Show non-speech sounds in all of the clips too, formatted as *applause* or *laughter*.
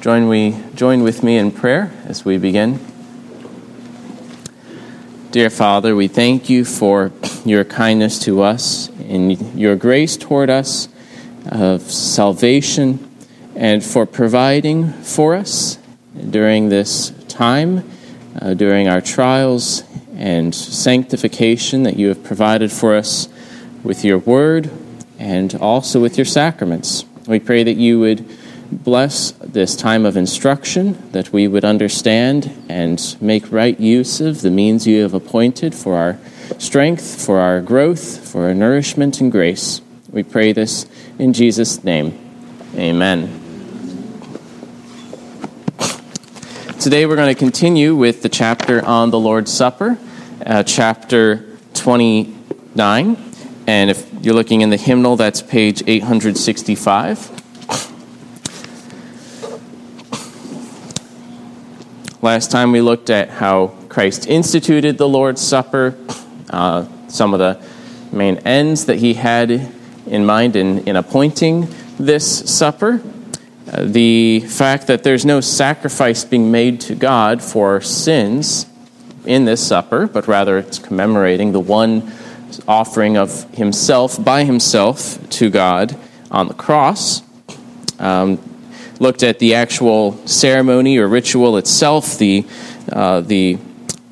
Join, we, join with me in prayer as we begin. Dear Father, we thank you for your kindness to us and your grace toward us of salvation and for providing for us during this time, uh, during our trials and sanctification that you have provided for us with your word and also with your sacraments. We pray that you would bless this time of instruction, that we would understand and make right use of the means you have appointed for our strength, for our growth, for our nourishment and grace. We pray this in Jesus' name. Amen. Today we're going to continue with the chapter on the Lord's Supper, uh, chapter 29. And if you're looking in the hymnal, that's page 865. Last time we looked at how Christ instituted the Lord's Supper, uh, some of the main ends that he had in mind in, in appointing this supper, uh, the fact that there's no sacrifice being made to God for sins in this supper, but rather it's commemorating the one offering of himself by himself to God on the cross. Um, looked at the actual ceremony or ritual itself, the, uh, the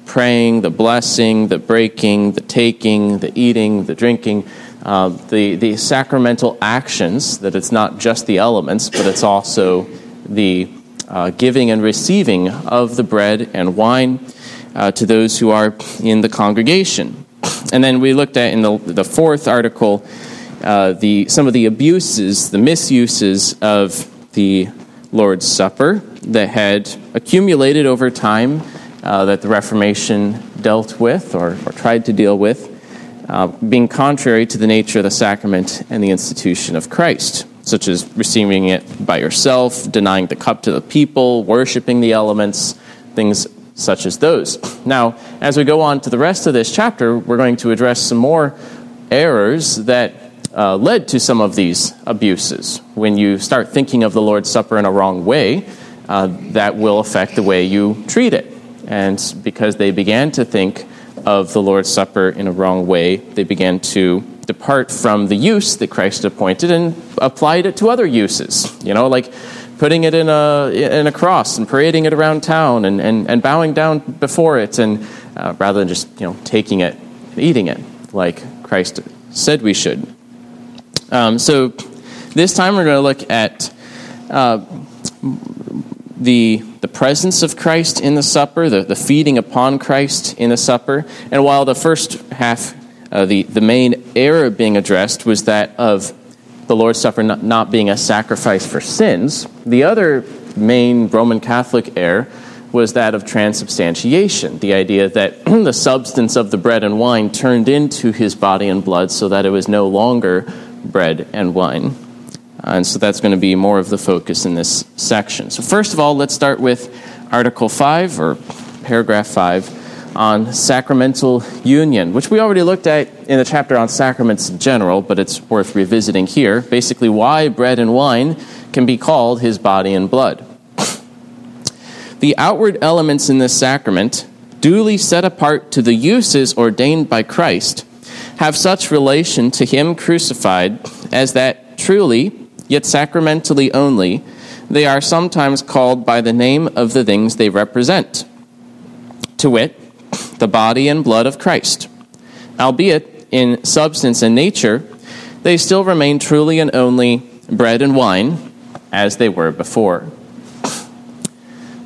praying, the blessing, the breaking, the taking, the eating, the drinking, uh, the, the sacramental actions, that it's not just the elements, but it's also the uh, giving and receiving of the bread and wine uh, to those who are in the congregation. And then we looked at in the, the fourth article uh, the, some of the abuses, the misuses of the Lord's Supper that had accumulated over time uh, that the Reformation dealt with or, or tried to deal with, uh, being contrary to the nature of the sacrament and the institution of Christ, such as receiving it by yourself, denying the cup to the people, worshiping the elements, things such as those. Now, as we go on to the rest of this chapter, we're going to address some more errors that uh, led to some of these abuses. When you start thinking of the Lord's Supper in a wrong way, uh, that will affect the way you treat it. And because they began to think of the Lord's Supper in a wrong way, they began to depart from the use that Christ appointed and applied it to other uses. You know, like putting it in a, in a cross and parading it around town and, and, and bowing down before it, and uh, rather than just you know taking it and eating it like Christ said we should. Um, so this time we're going to look at uh, the, the presence of Christ in the supper, the, the feeding upon Christ in the supper. And while the first half, uh, the, the main error being addressed was that of the Lord's Supper not, not being a sacrifice for sins, the other main Roman Catholic error was that of transubstantiation, the idea that *clears throat* the substance of the bread and wine turned into his body and blood so that it was no longer bread and wine. Uh, and so that's going to be more of the focus in this section. So, first of all, let's start with Article 5 or paragraph 5 on sacramental union, which we already looked at in the chapter on sacraments in general, but it's worth revisiting here. Basically, why bread and wine can be called his body and blood. The outward elements in this sacrament, duly set apart to the uses ordained by Christ, have such relation to him crucified as that truly, yet sacramentally only, they are sometimes called by the name of the things they represent, to wit, the body and blood of Christ. Albeit, in substance and nature, they still remain truly and only bread and wine as they were before.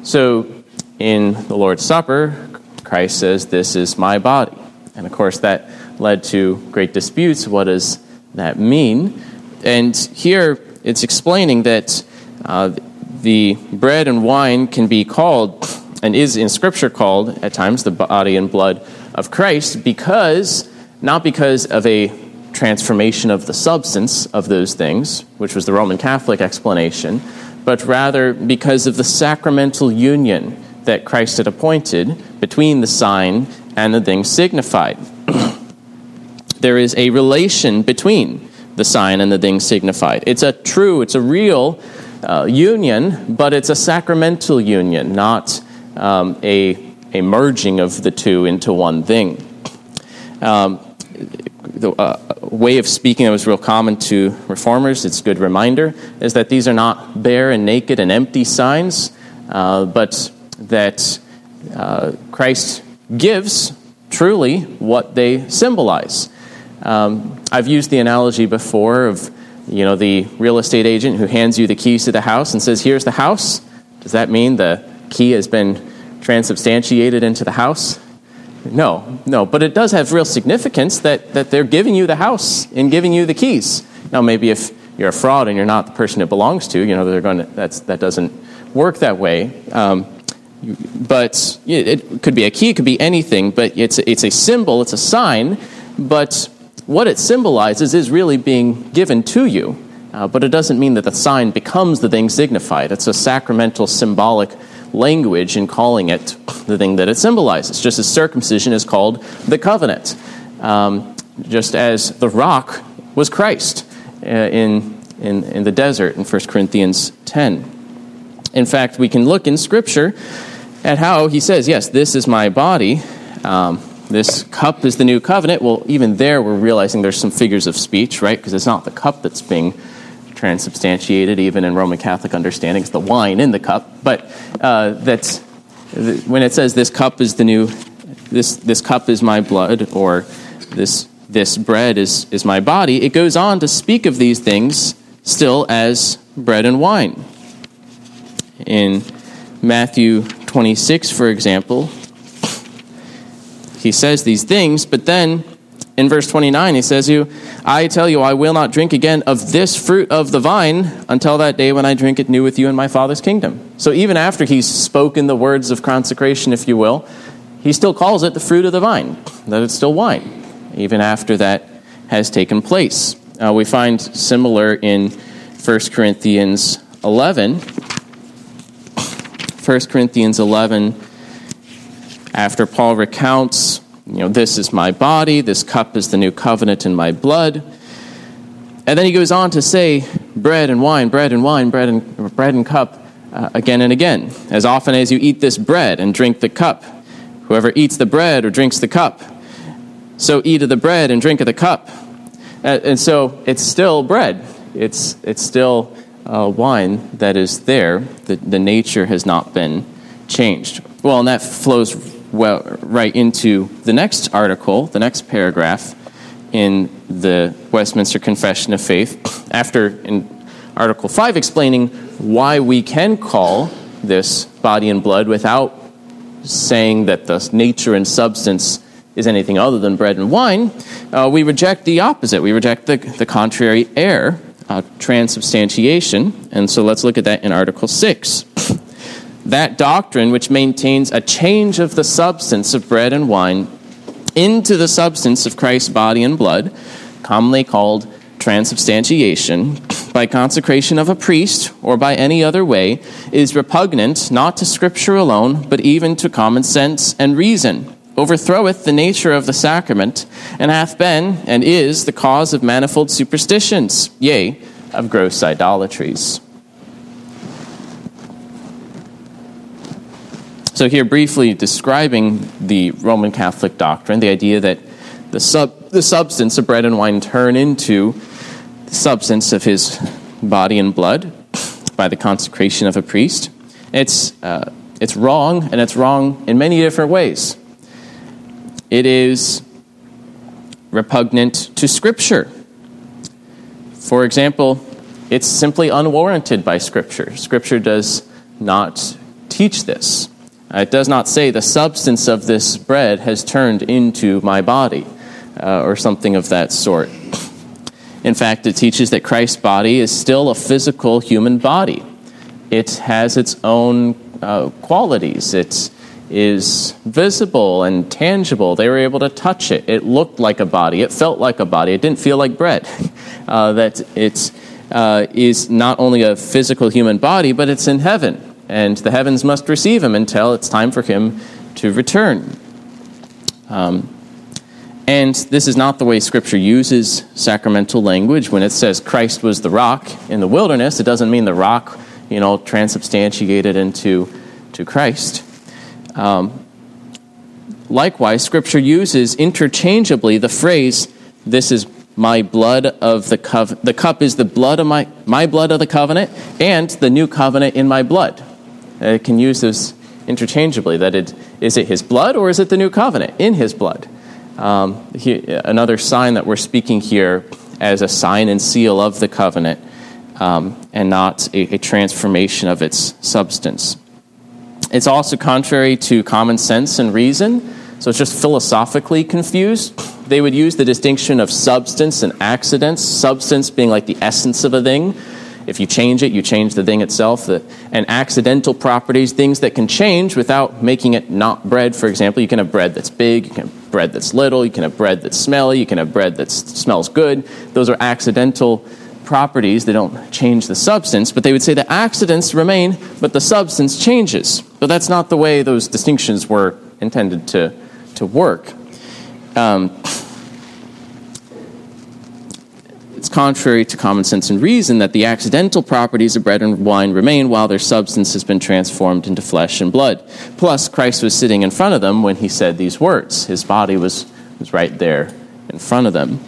So, in the Lord's Supper, Christ says, This is my body. And of course, that led to great disputes. What does that mean? And here it's explaining that uh, the bread and wine can be called, and is in Scripture called at times, the body and blood of Christ, because, not because of a transformation of the substance of those things, which was the Roman Catholic explanation, but rather because of the sacramental union that Christ had appointed between the sign and the thing signified. *clears throat* there is a relation between the sign and the thing signified. It's a true, it's a real uh, union, but it's a sacramental union, not um, a, a merging of the two into one thing. Um, the uh, way of speaking that was real common to reformers, it's a good reminder, is that these are not bare and naked and empty signs, uh, but that uh, Christ gives truly what they symbolize. Um, I've used the analogy before of you know the real estate agent who hands you the keys to the house and says, "Here's the house." Does that mean the key has been transubstantiated into the house? No, no, but it does have real significance that, that they're giving you the house and giving you the keys. Now, maybe if you're a fraud and you're not the person it belongs to, you know, they're going to, that's, that doesn't work that way. Um, but it could be a key, it could be anything, but it's, it's a symbol, it's a sign, but what it symbolizes is really being given to you. Uh, but it doesn't mean that the sign becomes the thing signified. It's a sacramental, symbolic language in calling it the thing that it symbolizes, just as circumcision is called the covenant, um, just as the rock was Christ uh, in, in, in the desert in 1 Corinthians 10. In fact, we can look in Scripture at how he says, Yes, this is my body. Um, this cup is the new covenant. Well, even there, we're realizing there's some figures of speech, right? Because it's not the cup that's being transubstantiated, even in Roman Catholic understandings, the wine in the cup. But uh, that's when it says this cup is the new, this this cup is my blood, or this this bread is is my body. It goes on to speak of these things still as bread and wine. In Matthew 26, for example, he says these things, but then in verse 29, he says, "You, I tell you, I will not drink again of this fruit of the vine until that day when I drink it new with you in my Father's kingdom." So even after he's spoken the words of consecration, if you will, he still calls it the fruit of the vine, that it's still wine, even after that has taken place. Uh, we find similar in 1 Corinthians 11. 1 Corinthians 11, after Paul recounts you know, this is my body, this cup is the new covenant in my blood. And then he goes on to say, bread and wine, bread and wine, bread and, bread and cup, uh, again and again. As often as you eat this bread and drink the cup, whoever eats the bread or drinks the cup, so eat of the bread and drink of the cup. Uh, and so it's still bread, it's, it's still uh, wine that is there. The, the nature has not been changed. Well, and that flows well, right into the next article, the next paragraph in the Westminster Confession of Faith, after in Article 5 explaining why we can call this body and blood without saying that the nature and substance is anything other than bread and wine, uh, we reject the opposite. We reject the, the contrary error, uh, transubstantiation. And so let's look at that in Article 6 that doctrine which maintains a change of the substance of bread and wine into the substance of Christ's body and blood, commonly called transubstantiation, by consecration of a priest or by any other way, is repugnant not to Scripture alone, but even to common sense and reason, overthroweth the nature of the sacrament, and hath been and is the cause of manifold superstitions, yea, of gross idolatries. So, here briefly describing the Roman Catholic doctrine, the idea that the, sub, the substance of bread and wine turn into the substance of his body and blood by the consecration of a priest. It's, uh, it's wrong, and it's wrong in many different ways. It is repugnant to Scripture. For example, it's simply unwarranted by Scripture. Scripture does not teach this. It does not say the substance of this bread has turned into my body uh, or something of that sort. In fact, it teaches that Christ's body is still a physical human body. It has its own uh, qualities. It is visible and tangible. They were able to touch it. It looked like a body. It felt like a body. It didn't feel like bread. *laughs* Uh, that it uh, is not only a physical human body, but it's in heaven and the heavens must receive him until it's time for him to return. Um, and this is not the way Scripture uses sacramental language. When it says Christ was the rock in the wilderness, it doesn't mean the rock, you know, transubstantiated into to Christ. Um, likewise, Scripture uses interchangeably the phrase, "This is my blood of the covenant." The cup is the blood of my my blood of the covenant, and the new covenant in my blood. It can use this interchangeably. That it is it His blood or is it the new covenant in His blood? Um, he, another sign that we're speaking here as a sign and seal of the covenant um, and not a, a, transformation of its substance. It's also contrary to common sense and reason, so it's just philosophically confused. They would use the distinction of substance and accidents, substance being like the essence of a thing, if you change it, you change the thing itself. The, and accidental properties, things that can change without making it not bread, for example. You can have bread that's big, you can have bread that's little, you can have bread that's smelly, you can have bread that smells good. Those are accidental properties. They don't change the substance, but they would say the accidents remain, but the substance changes. But that's not the way those distinctions were intended to, to work. Um, it's contrary to common sense and reason that the accidental properties of bread and wine remain while their substance has been transformed into flesh and blood. Plus, Christ was sitting in front of them when he said these words. His body was, was right there in front of them.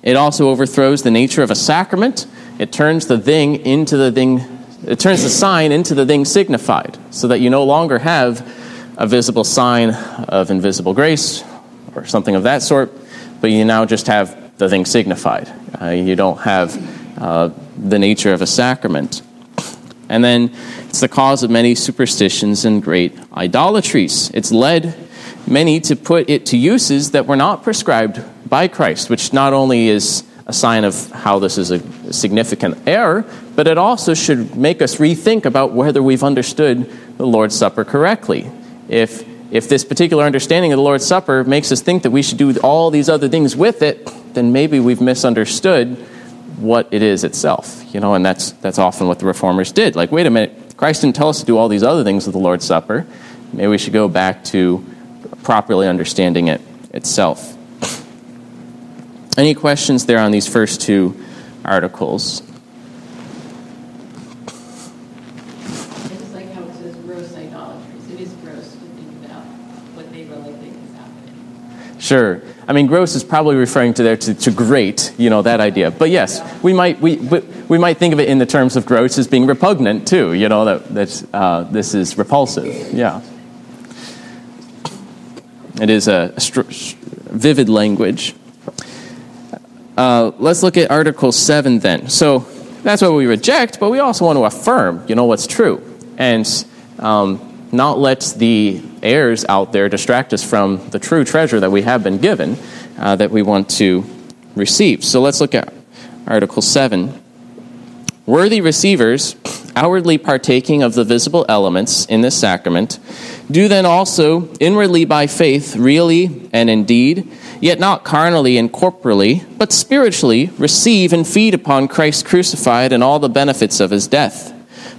It also overthrows the nature of a sacrament. It turns the thing into the thing, it turns the sign into the thing signified, so that you no longer have a visible sign of invisible grace or something of that sort, but you now just have the thing signified. Uh, you don't have uh, the nature of a sacrament. And then it's the cause of many superstitions and great idolatries. It's led many to put it to uses that were not prescribed by Christ, which not only is a sign of how this is a significant error, but it also should make us rethink about whether we've understood the Lord's Supper correctly. If, if this particular understanding of the Lord's Supper makes us think that we should do all these other things with it, then maybe we've misunderstood what it is itself. You know, and that's that's often what the reformers did. Like, wait a minute, Christ didn't tell us to do all these other things with the Lord's Supper. Maybe we should go back to properly understanding it itself. Any questions there on these first two articles? Sure. I mean, gross is probably referring to there to, to great, you know, that idea. But yes, we might we we might think of it in the terms of gross as being repugnant too. You know that that uh, this is repulsive. Yeah. It is a, vivid language. Uh, let's look at Article Seven then. So that's what we reject, but we also want to affirm, you know, what's true, and um, not let the errors out there distract us from the true treasure that we have been given uh, that we want to receive. So let's look at Article 7. Worthy receivers, outwardly partaking of the visible elements in this sacrament, do then also, inwardly by faith, really and indeed, yet not carnally and corporally, but spiritually, receive and feed upon Christ crucified and all the benefits of his death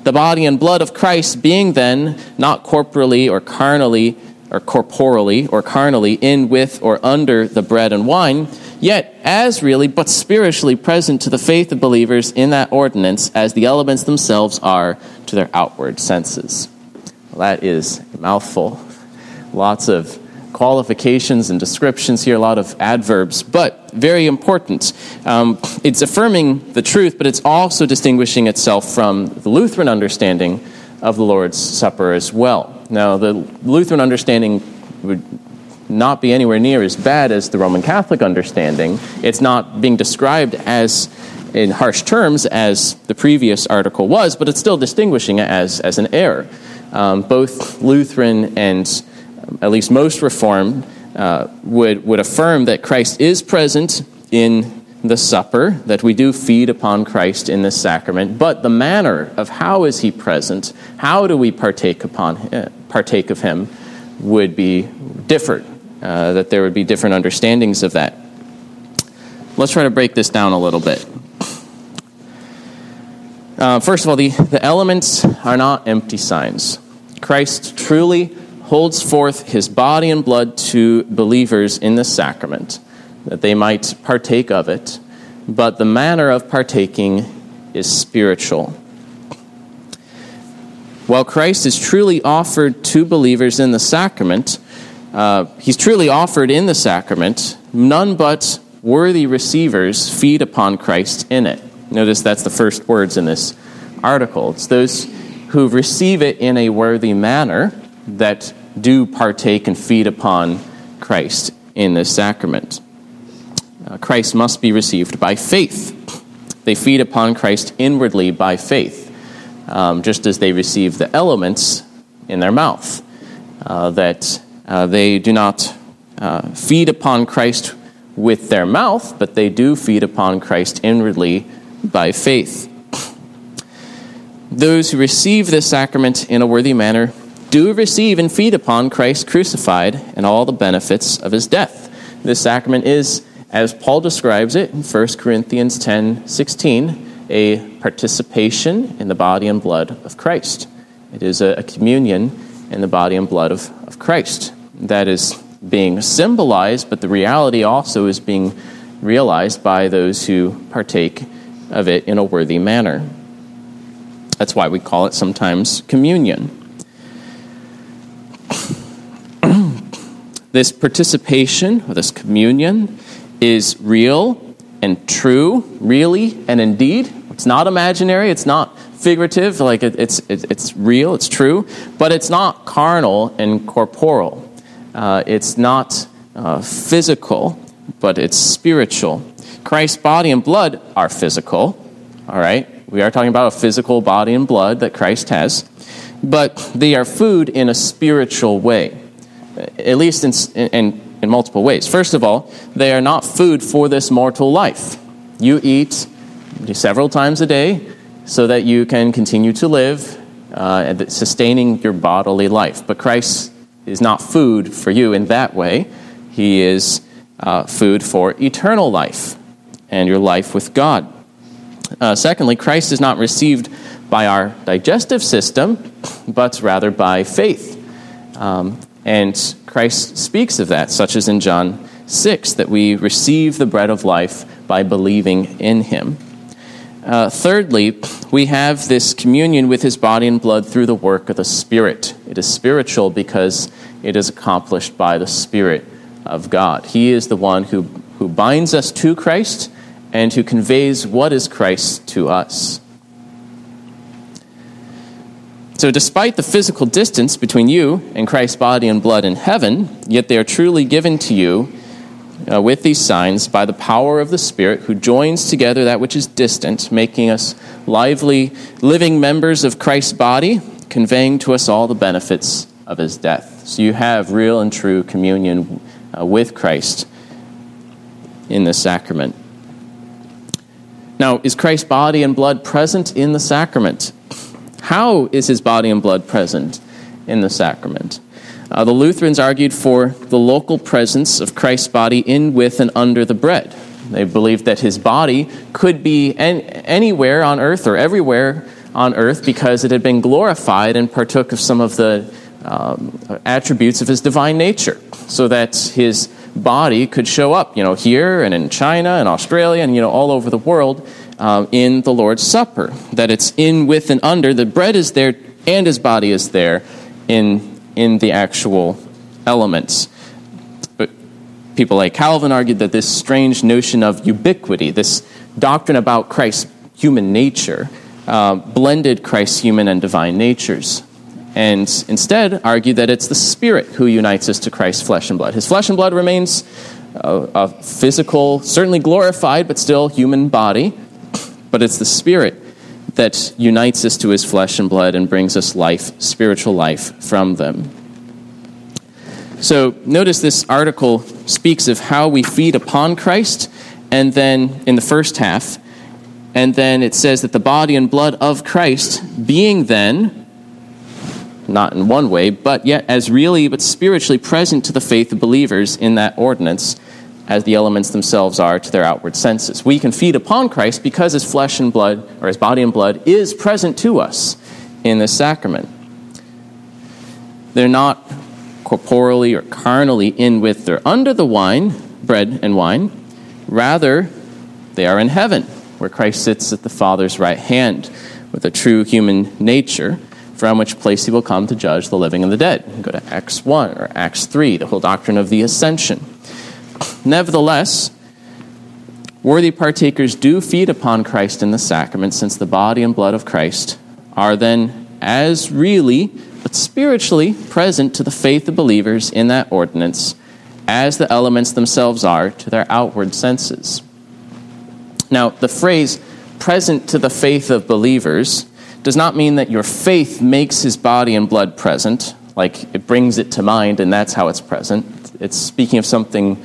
the body and blood of Christ being then not corporally or carnally or corporally or carnally in with or under the bread and wine, yet as really but spiritually present to the faith of believers in that ordinance as the elements themselves are to their outward senses. Well, that is a mouthful. Lots of qualifications and descriptions here, a lot of adverbs, but very important. Um, it's affirming the truth, but it's also distinguishing itself from the Lutheran understanding of the Lord's Supper as well. Now, the Lutheran understanding would not be anywhere near as bad as the Roman Catholic understanding. It's not being described as in harsh terms as the previous article was, but it's still distinguishing it as, as an error. Um, both Lutheran and at least most Reformed, uh, would, would affirm that Christ is present in the supper, that we do feed upon Christ in this sacrament, but the manner of how is he present, how do we partake, upon, uh, partake of him, would be different, uh, that there would be different understandings of that. Let's try to break this down a little bit. Uh, first of all, the, the elements are not empty signs. Christ truly holds forth his body and blood to believers in the sacrament, that they might partake of it, but the manner of partaking is spiritual. While Christ is truly offered to believers in the sacrament, uh, he's truly offered in the sacrament, none but worthy receivers feed upon Christ in it. Notice that's the first words in this article. It's those who receive it in a worthy manner that do partake and feed upon Christ in this sacrament. Uh, Christ must be received by faith. They feed upon Christ inwardly by faith, um, just as they receive the elements in their mouth. Uh, that uh, they do not uh, feed upon Christ with their mouth, but they do feed upon Christ inwardly by faith. Those who receive this sacrament in a worthy manner do receive and feed upon Christ crucified and all the benefits of his death. This sacrament is, as Paul describes it in 1 Corinthians 10 16, a participation in the body and blood of Christ. It is a, communion in the body and blood of, of Christ. That is being symbolized, but the reality also is being realized by those who partake of it in a worthy manner. That's why we call it sometimes communion. This participation, or this communion, is real and true, really and indeed. It's not imaginary, it's not figurative, like it, it's, it, it's real, it's true, but it's not carnal and corporeal. Uh, it's not uh, physical, but it's spiritual. Christ's body and blood are physical, all right? We are talking about a physical body and blood that Christ has, but they are food in a spiritual way, at least in, in, in multiple ways. First of all, they are not food for this mortal life. You eat several times a day so that you can continue to live, uh, sustaining your bodily life. But Christ is not food for you in that way. He is uh, food for eternal life and your life with God. Uh, secondly, Christ is not received by our digestive system, but rather by faith. Um, and Christ speaks of that, such as in John 6, that we receive the bread of life by believing in him. Uh, thirdly, we have this communion with his body and blood through the work of the Spirit. It is spiritual because it is accomplished by the Spirit of God. He is the one who, who binds us to Christ and who conveys what is Christ to us. So, despite the physical distance between you and Christ's body and blood in heaven, yet they are truly given to you uh, with these signs by the power of the Spirit who joins together that which is distant, making us lively, living members of Christ's body, conveying to us all the benefits of his death. So, you have real and true communion uh, with Christ in this sacrament. Now, is Christ's body and blood present in the sacrament? How is his body and blood present in the sacrament? Uh, the Lutherans argued for the local presence of Christ's body in, with, and under the bread. They believed that his body could be an, anywhere on earth or everywhere on earth because it had been glorified and partook of some of the um, attributes of his divine nature, so that his body could show up, you know, here and in China and Australia and, you know, all over the world uh, in the Lord's Supper. That it's in, with, and under. The bread is there and his body is there in, in the actual elements. But people like Calvin argued that this strange notion of ubiquity, this doctrine about Christ's human nature, uh, blended Christ's human and divine natures and instead argue that it's the Spirit who unites us to Christ's flesh and blood. His flesh and blood remains a, a physical, certainly glorified, but still human body, but it's the Spirit that unites us to his flesh and blood and brings us life, spiritual life from them. So notice this article speaks of how we feed upon Christ, and then in the first half, and then it says that the body and blood of Christ, being then not in one way, but yet as really but spiritually present to the faith of believers in that ordinance as the elements themselves are to their outward senses. We can feed upon Christ because his flesh and blood, or his body and blood, is present to us in this sacrament. They're not corporally or carnally in with or under the wine, bread and wine. Rather, they are in heaven, where Christ sits at the Father's right hand with a true human nature, from which place he will come to judge the living and the dead. Go to Acts 1 or Acts 3, the whole doctrine of the ascension. Nevertheless, worthy partakers do feed upon Christ in the sacrament, since the body and blood of Christ are then as really, but spiritually, present to the faith of believers in that ordinance as the elements themselves are to their outward senses. Now, the phrase present to the faith of believers does not mean that your faith makes his body and blood present, like it brings it to mind and that's how it's present. It's speaking of something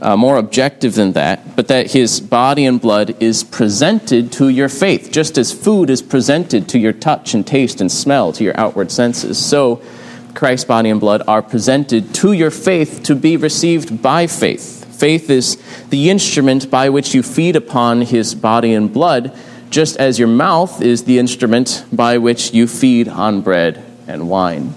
uh, more objective than that, but that his body and blood is presented to your faith, just as food is presented to your touch and taste and smell, to your outward senses. So, Christ's body and blood are presented to your faith to be received by faith. Faith is the instrument by which you feed upon his body and blood, just as your mouth is the instrument by which you feed on bread and wine.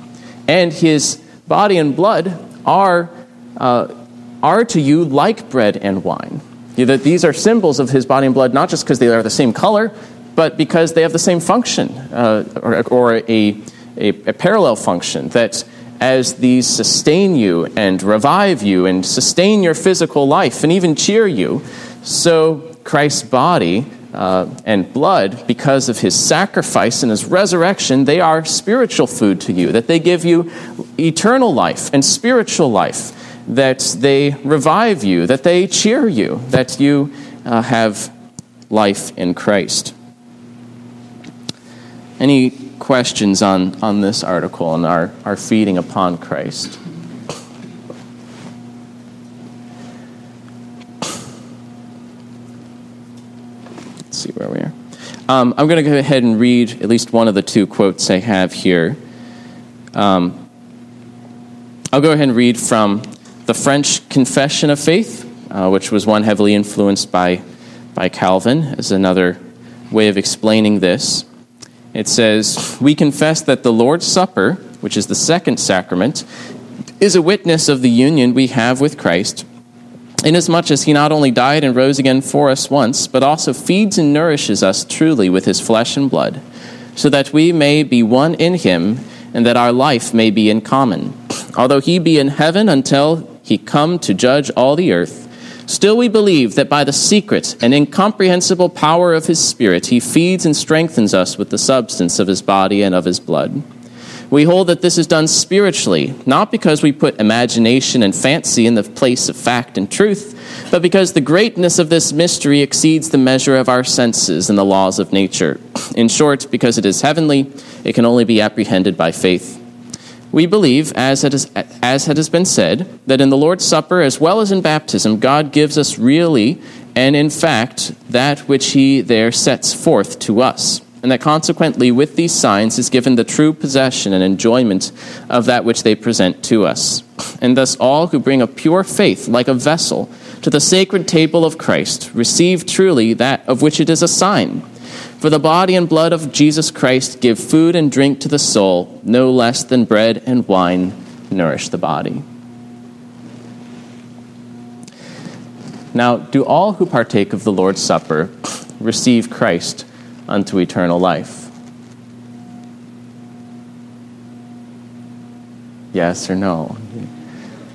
And his body and blood are, uh, are to you like bread and wine. That these are symbols of his body and blood, not just because they are the same color, but because they have the same function uh, or, or a, a, a parallel function. That as these sustain you and revive you and sustain your physical life and even cheer you, so Christ's body uh, and blood, because of his sacrifice and his resurrection, they are spiritual food to you, that they give you eternal life and spiritual life, that they revive you, that they cheer you, that you uh, have life in Christ. Any questions on, on this article and our, our feeding upon Christ. Let's see where we are. Um, I'm going to go ahead and read at least one of the two quotes I have here. Um, I'll go ahead and read from the French Confession of Faith, uh, which was one heavily influenced by, by Calvin, as another way of explaining this. It says, We confess that the Lord's Supper, which is the second sacrament, is a witness of the union we have with Christ, inasmuch as he not only died and rose again for us once, but also feeds and nourishes us truly with his flesh and blood, so that we may be one in him, and that our life may be in common. Although he be in heaven until he come to judge all the earth, Still, we believe that by the secret and incomprehensible power of His Spirit, He feeds and strengthens us with the substance of His body and of His blood. We hold that this is done spiritually, not because we put imagination and fancy in the place of fact and truth, but because the greatness of this mystery exceeds the measure of our senses and the laws of nature. In short, because it is heavenly, it can only be apprehended by faith. We believe, as it, is, as it has been said, that in the Lord's Supper as well as in baptism, God gives us really and in fact that which He there sets forth to us, and that consequently with these signs is given the true possession and enjoyment of that which they present to us. And thus all who bring a pure faith like a vessel to the sacred table of Christ receive truly that of which it is a sign for the body and blood of Jesus Christ give food and drink to the soul, no less than bread and wine nourish the body. Now, do all who partake of the Lord's Supper receive Christ unto eternal life? Yes or no?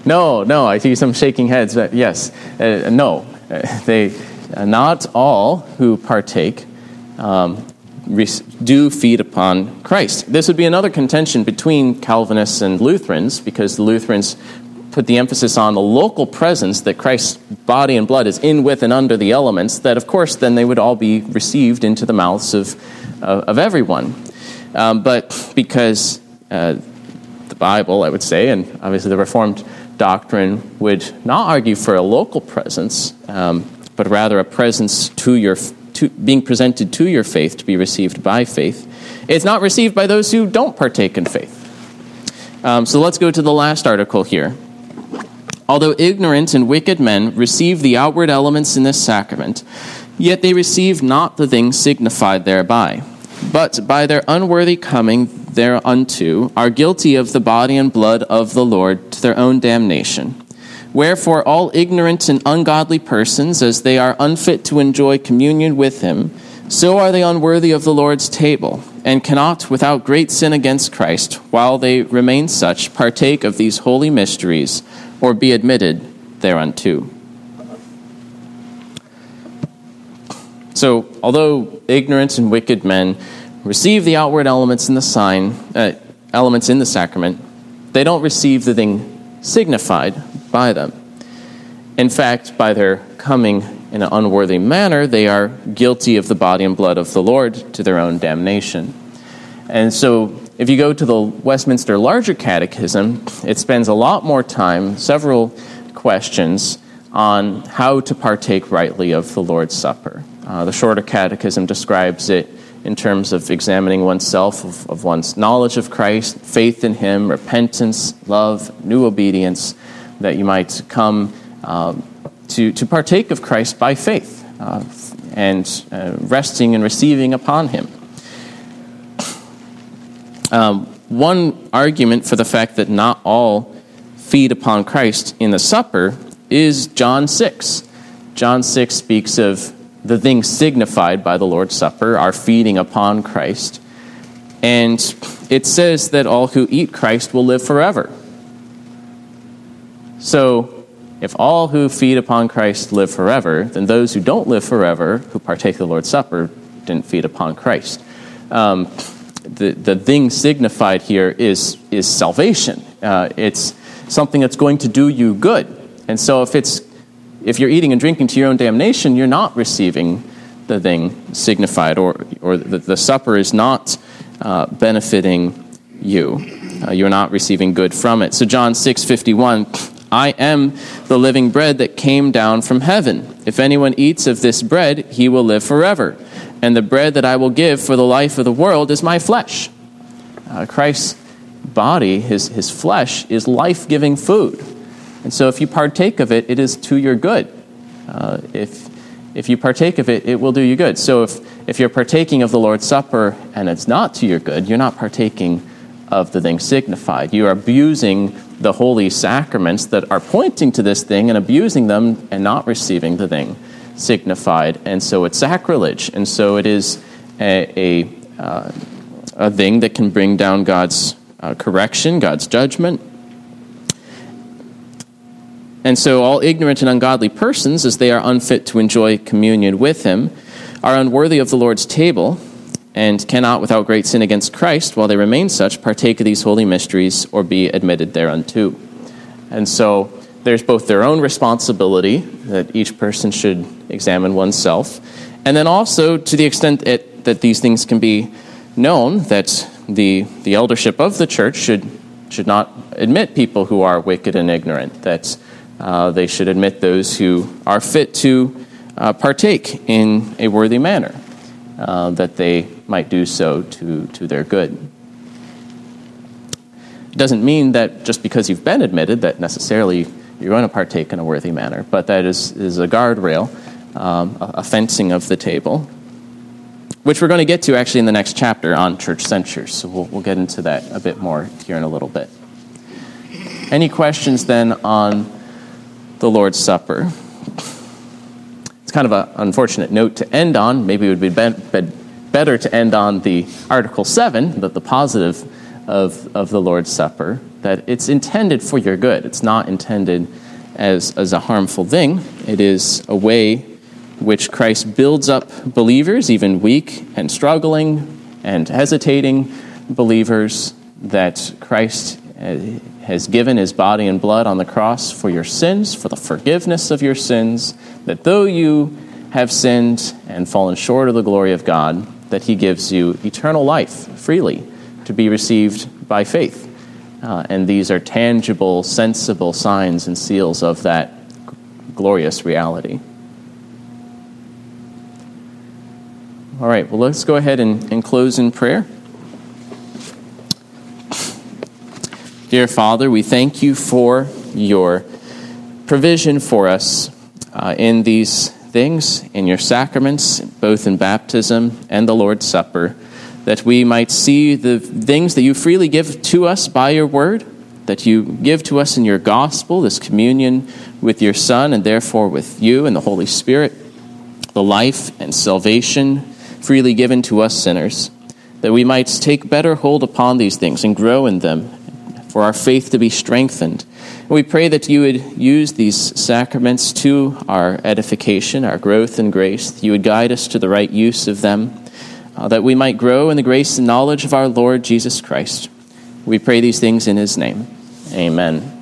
No, no, I see some shaking heads, but yes, uh, no. *laughs* They, uh, not all who partake um, do feed upon Christ. This would be another contention between Calvinists and Lutherans because the Lutherans put the emphasis on the local presence that Christ's body and blood is in with and under the elements, that of course then they would all be received into the mouths of, uh, of everyone. Um, but because uh, the Bible, I would say, and obviously the Reformed doctrine would not argue for a local presence, um, but rather a presence to your to, being presented to your faith to be received by faith. It's not received by those who don't partake in faith. Um, so let's go to the last article here. Although ignorant and wicked men receive the outward elements in this sacrament, yet they receive not the things signified thereby. but by their unworthy coming thereunto are guilty of the body and blood of the Lord to their own damnation. Wherefore, all ignorant and ungodly persons, as they are unfit to enjoy communion with him, so are they unworthy of the Lord's table, and cannot, without great sin against Christ, while they remain such, partake of these holy mysteries, or be admitted thereunto. So, although ignorant and wicked men receive the outward elements in the sign, uh, elements in the sacrament, they don't receive the thing signified by them. In fact, by their coming in an unworthy manner, they are guilty of the body and blood of the Lord to their own damnation. And so, if you go to the Westminster Larger Catechism, it spends a lot more time, several questions, on how to partake rightly of the Lord's Supper. Uh, the Shorter Catechism describes it in terms of examining oneself, of, of one's knowledge of Christ, faith in Him, repentance, love, new obedience, that you might come um, to, to partake of Christ by faith uh, and uh, resting and receiving upon Him. *clears throat* Um, one argument for the fact that not all feed upon Christ in the supper is John 6. John 6 speaks of the things signified by the Lord's Supper, are feeding upon Christ. And it says that all who eat Christ will live forever. So, if all who feed upon Christ live forever, then those who don't live forever, who partake of the Lord's Supper, didn't feed upon Christ. Um, the, the thing signified here is, is salvation. Uh, it's something that's going to do you good. And so if it's if you're eating and drinking to your own damnation, you're not receiving the thing signified, or, or the, the supper is not uh, benefiting you. Uh, you're not receiving good from it. So John 6 51 I am the living bread that came down from heaven. If anyone eats of this bread, he will live forever. And the bread that I will give for the life of the world is my flesh. Uh, Christ's body, his, his flesh, is life giving food. And so if you partake of it, it is to your good. Uh, if, if you partake of it, it will do you good. So if, if you're partaking of the Lord's Supper and it's not to your good, you're not partaking of the thing signified. You are abusing the holy sacraments that are pointing to this thing and abusing them and not receiving the thing signified. And so it's sacrilege. And so it is a, a, uh, a thing that can bring down God's uh, correction, God's judgment. And so all ignorant and ungodly persons, as they are unfit to enjoy communion with Him, are unworthy of the Lord's table and cannot, without great sin against Christ, while they remain such, partake of these holy mysteries or be admitted thereunto. And so there's both their own responsibility that each person should examine oneself, and then also to the extent it, that these things can be known, that the, the eldership of the church should, should not admit people who are wicked and ignorant, that uh, they should admit those who are fit to uh, partake in a worthy manner uh, that they might do so to, to their good. It doesn't mean that just because you've been admitted that necessarily you're going to partake in a worthy manner, but that is, is a guardrail, um, a, a fencing of the table, which we're going to get to actually in the next chapter on church censures. So we'll, we'll get into that a bit more here in a little bit. Any questions then on the Lord's Supper? It's kind of an unfortunate note to end on. Maybe it would be, be better to end on the Article 7, the, the positive of, of the Lord's Supper, that it's intended for your good. It's not intended as, as a harmful thing. It is a way which Christ builds up believers, even weak and struggling and hesitating believers, that Christ uh, has given his body and blood on the cross for your sins, for the forgiveness of your sins, that though you have sinned and fallen short of the glory of God, that he gives you eternal life freely to be received by faith. Uh, and these are tangible, sensible signs and seals of that glorious reality. All right, well, let's go ahead and, and close in prayer. Dear Father, we thank you for your provision for us uh, in these things, in your sacraments, both in baptism and the Lord's Supper, that we might see the things that you freely give to us by your word, that you give to us in your gospel, this communion with your Son, and therefore with you and the Holy Spirit, the life and salvation freely given to us sinners, that we might take better hold upon these things and grow in them, for our faith to be strengthened. And we pray that you would use these sacraments to our edification, our growth in grace, that you would guide us to the right use of them uh, that we might grow in the grace and knowledge of our Lord Jesus Christ. We pray these things in his name. Amen.